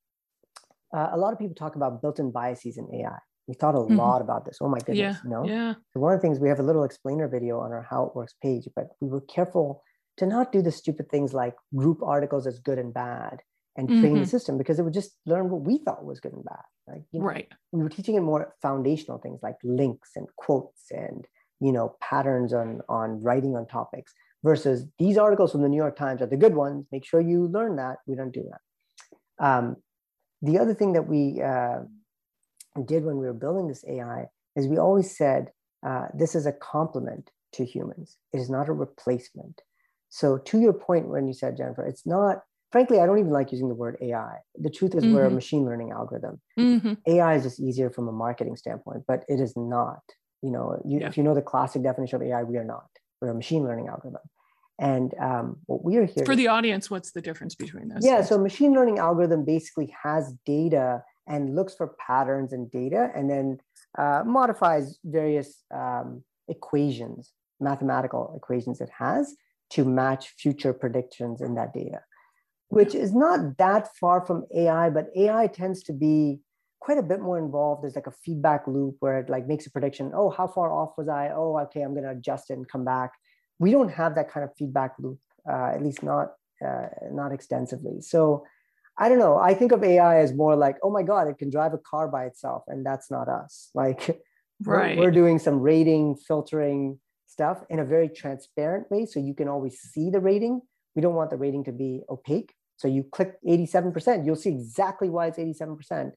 S3: uh, a lot of people talk about built-in biases in AI. We thought a mm-hmm. lot about this. Oh my goodness,
S2: yeah,
S3: you know?
S2: Yeah.
S3: So one of the things we have a little explainer video on our how it works page, but we were careful to not do the stupid things like group articles as good and bad and train mm-hmm. the system because it would just learn what we thought was good and bad. Like, you know,
S2: right.
S3: We were teaching it more foundational things like links and quotes and you know patterns on on writing on topics versus these articles from the New York Times are the good ones. Make sure you learn that. We don't do that. Um, the other thing that we uh, did when we were building this AI is we always said uh, this is a complement to humans. It is not a replacement. So to your point when you said Jennifer, it's not. Frankly, I don't even like using the word AI. The truth is, mm-hmm. we're a mm-hmm. machine learning algorithm. Mm-hmm. AI is just easier from a marketing standpoint, but it is not. You know, you, yeah. if you know the classic definition of AI, we are not. We're a machine learning algorithm. And um, what we are here
S2: for the audience, what's the difference between those?
S3: Yeah, things? so machine learning algorithm basically has data and looks for patterns in data, and then uh, modifies various um, equations, mathematical equations it has to match future predictions in that data, which is not that far from AI, but AI tends to be quite a bit more involved. There's like a feedback loop where it like makes a prediction. Oh, how far off was I? Oh, okay, I'm going to adjust it and come back we don't have that kind of feedback loop, uh, at least not uh, not extensively. So I don't know. I think of AI as more like, oh my God, it can drive a car by itself, and that's not us. [laughs] Like right. we're, we're doing some rating, filtering stuff in a very transparent way, so you can always see the rating. We don't want the rating to be opaque. So you click 87%, you'll see exactly why it's 87%.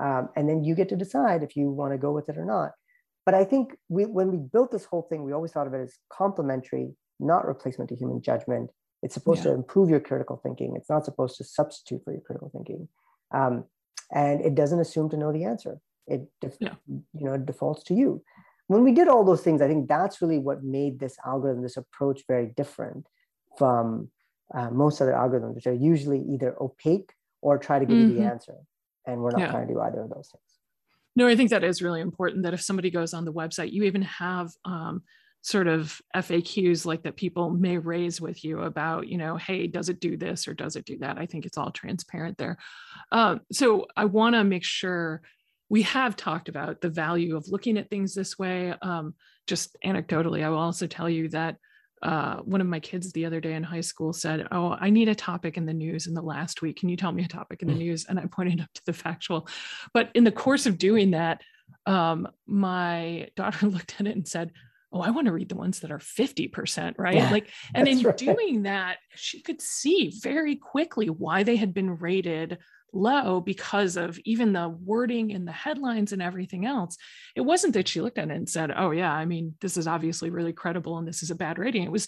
S3: Um, and then you get to decide if you want to go with it or not. But I think we, when we built this whole thing, we always thought of it as complementary not replacement to human judgment. It's supposed yeah. to improve your critical thinking. It's not supposed to substitute for your critical thinking. Um, and it doesn't assume to know the answer. It def- yeah. you know defaults to you. When we did all those things, I think that's really what made this algorithm, this approach, very different from uh, most other algorithms, which are usually either opaque or try to give mm-hmm. you the mm-hmm. answer. And we're not yeah. trying to do either of those things.
S2: No, I think that is really important that if somebody goes on the website, you even have um, sort of FAQs like that people may raise with you about, you know, hey, does it do this or does it do that? I think it's all transparent there. Uh, so I want to make sure we have talked about the value of looking at things this way. Um, just anecdotally, I will also tell you that uh, one of my kids the other day in high school said, Oh, I need a topic in the news in the last week. Can you tell me a topic in the mm. news? And I pointed up to the factual. But in the course of doing that, um, my daughter [laughs] looked at it and said, Oh, I want to read the ones that are 50%, right? Yeah, like, [laughs] and in right. doing that, she could see very quickly why they had been rated low because of even the wording in the headlines and everything else. It wasn't that she looked at it and said, "Oh yeah, I mean, this is obviously really credible and this is a bad rating." It was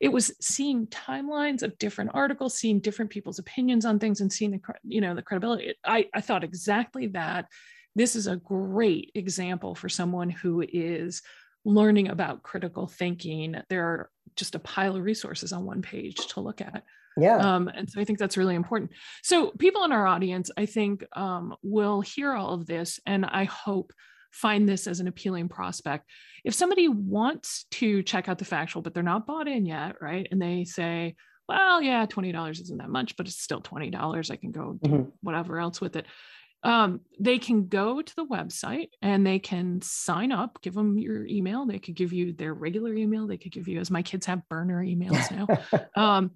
S2: it was seeing timelines of different articles, seeing different people's opinions on things and seeing the you know the credibility. I I thought exactly that this is a great example for someone who is learning about critical thinking. There are just a pile of resources on one page to look at.
S3: Yeah.
S2: Um, and so I think that's really important. So people in our audience, I think, um, will hear all of this, and I hope find this as an appealing prospect. If somebody wants to check out the factual, but they're not bought in yet, right? And they say, well, yeah, $20 isn't that much, but it's still $20. I can go do mm-hmm. whatever else with it. Um, they can go to the website and they can sign up, give them your email. They could give you their regular email. They could give you, as my kids have burner emails now. [laughs] um,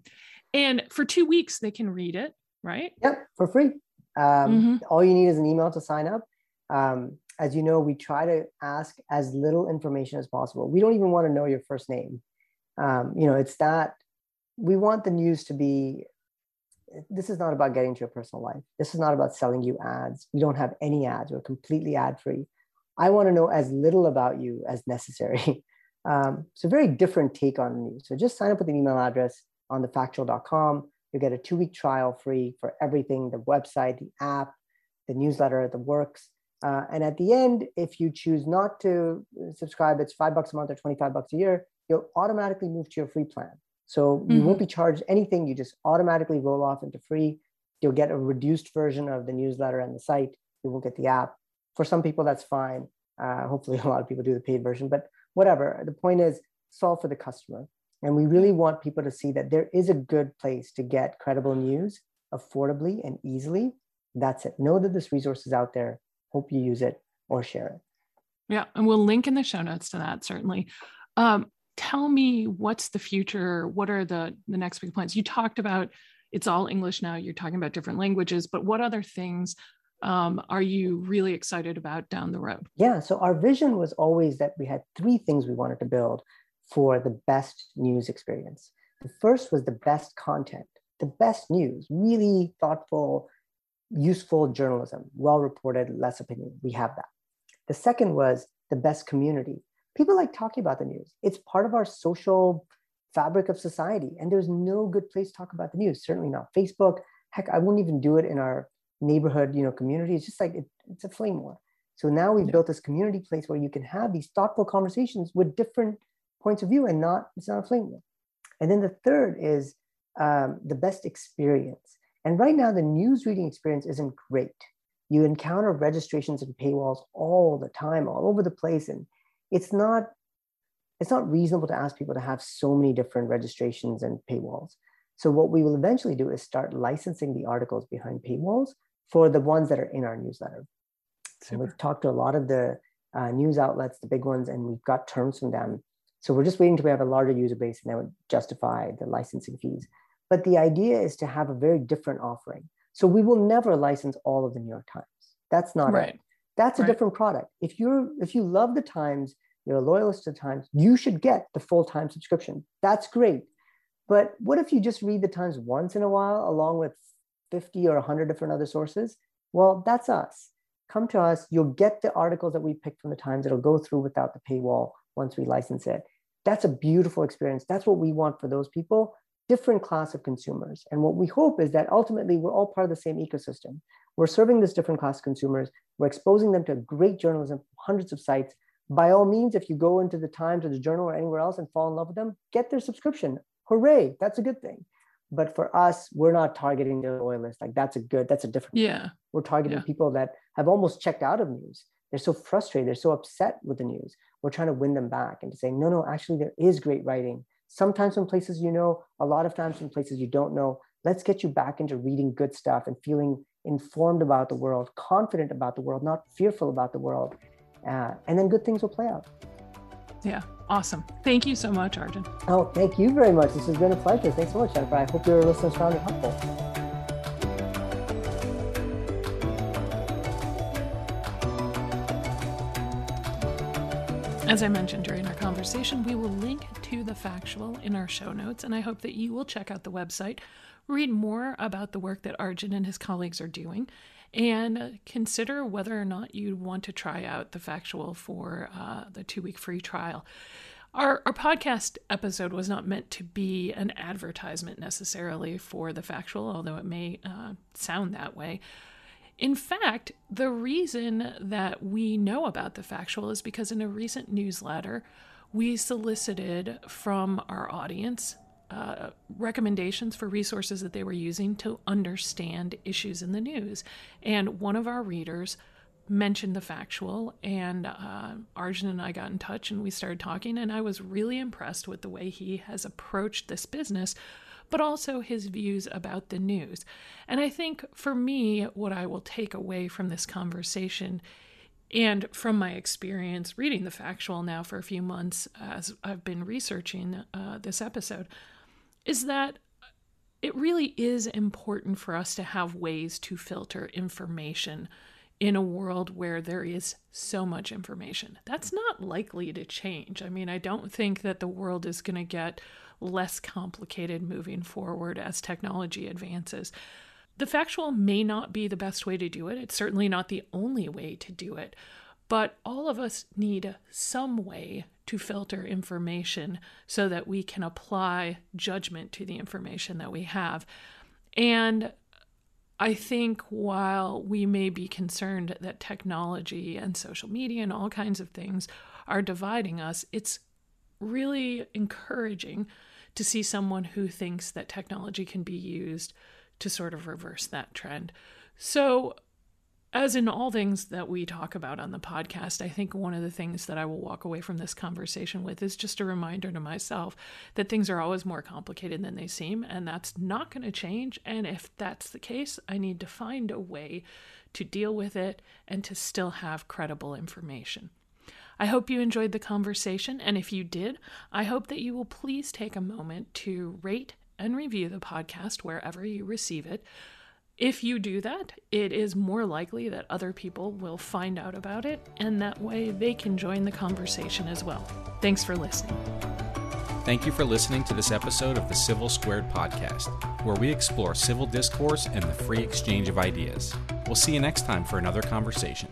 S2: and for two weeks, they can read it, right?
S3: Yep, for free. Um, mm-hmm. All you need is an email to sign up. Um, as you know, we try to ask as little information as possible. We don't even want to know your first name. Um, you know, it's that we want the news to be. This is not about getting to your personal life. This is not about selling you ads. We don't have any ads. We're completely ad free. I want to know as little about you as necessary. [laughs] Um, it's a very different take on news. So just sign up with an email address on thefactual.com. You get a two week trial free for everything the website, the app, the newsletter, the works. Uh, and at the end, if you choose not to subscribe, it's five bucks a month or 25 bucks a year, you'll automatically move to your free plan. So mm-hmm. you won't be charged anything. You just automatically roll off into free. You'll get a reduced version of the newsletter and the site. You won't get the app. For some people, that's fine. Uh, hopefully, [laughs] a lot of people do the paid version, but whatever. The point is, solve for the customer. And we really want people to see that there is a good place to get credible news affordably and easily. That's it. Know that this resource is out there. Hope you use it or share it.
S2: Yeah. And we'll link in the show notes to that, certainly. Um, tell me what's the future? What are the, the next big plans? You talked about it's all English now. You're talking about different languages, but what other things um, are you really excited about down the road?
S3: Yeah. So our vision was always that we had three things we wanted to build for the best news experience. The first was the best content, the best news, really thoughtful, useful journalism, well reported, less opinion. We have that. The second was the best community. People like talking about the news. It's part of our social fabric of society. And there's no good place to talk about the news, certainly not Facebook. Heck, I won't even do it in our neighborhood, you know, community. It's just like it, it's a flame war. So now we've built this community place where you can have these thoughtful conversations with different points of view and not it's not a flame war. And then the third is um, the best experience. And right now, the news reading experience isn't great. You encounter registrations and paywalls all the time, all over the place, and it's not it's not reasonable to ask people to have so many different registrations and paywalls. So what we will eventually do is start licensing the articles behind paywalls for the ones that are in our newsletter. So we've talked to a lot of the uh, news outlets, the big ones, and we've got terms from them so we're just waiting to have a larger user base and that would justify the licensing fees. But the idea is to have a very different offering. So we will never license all of the New York Times. That's not right. It. That's a different product. If you're if you love the Times, you're a loyalist to the Times, you should get the full time subscription. That's great. But what if you just read the Times once in a while along with 50 or 100 different other sources? Well, that's us. Come to us. You'll get the articles that we picked from the Times. It'll go through without the paywall once we license it that's a beautiful experience. That's what we want for those people, different class of consumers. And what we hope is that ultimately we're all part of the same ecosystem. We're serving this different class of consumers. We're exposing them to great journalism, hundreds of sites. By all means, if you go into the Times or the Journal or anywhere else and fall in love with them, get their subscription. Hooray! That's a good thing. But for us, we're not targeting the loyalists. Like that's a good, that's a different.
S2: Yeah.
S3: Thing. We're targeting
S2: Yeah.
S3: people that have almost checked out of news. They're so frustrated. They're so upset with the news. We're trying to win them back and to say, no, no, actually, there is great writing. Sometimes from places you know, a lot of times from places you don't know. Let's get you back into reading good stuff and feeling informed about the world, confident about the world, not fearful about the world. Uh, and then good things will play out.
S2: Yeah. Awesome. Thank you so much, Arjun.
S3: Oh, thank you very much. This has been a pleasure. Thanks so much, Jennifer. I hope your listeners found it helpful.
S2: As I mentioned during our conversation, we will link to the factual in our show notes, and I hope that you will check out the website, read more about the work that Arjun and his colleagues are doing, and consider whether or not you want to try out the factual for uh, the two week free trial. Our, our podcast episode was not meant to be an advertisement necessarily for the factual, although it may uh, sound that way. In fact, the reason that we know about the factual is because in a recent newsletter, we solicited from our audience uh, recommendations for resources that they were using to understand issues in the news. And one of our readers mentioned the factual, and uh, Arjun and I got in touch and we started talking. And I was really impressed with the way he has approached this business but also his views about the news. And I think for me, what I will take away from this conversation and from my experience reading the factual now for a few months as I've been researching uh, this episode is that it really is important for us to have ways to filter information in a world where there is so much information. That's not likely to change. I mean, I don't think that the world is going to get less complicated moving forward as technology advances. The factual may not be the best way to do it. It's certainly not the only way to do it. But all of us need some way to filter information so that we can apply judgment to the information that we have. And I think while we may be concerned that technology and social media and all kinds of things are dividing us, it's really encouraging to see someone who thinks that technology can be used to sort of reverse that trend. So, as in all things that we talk about on the podcast, I think one of the things that I will walk away from this conversation with is just a reminder to myself that things are always more complicated than they seem, and that's not going to change. And if that's the case, I need to find a way to deal with it and to still have credible information. I hope you enjoyed the conversation, and if you did, I hope that you will please take a moment to rate and review the podcast wherever you receive it. If you do that, it is more likely that other people will find out about it, and that way they can join the conversation as well. Thanks for listening.
S1: Thank you for listening to this episode of the Civil Squared podcast, where we explore civil discourse and the free exchange of ideas. We'll see you next time for another conversation.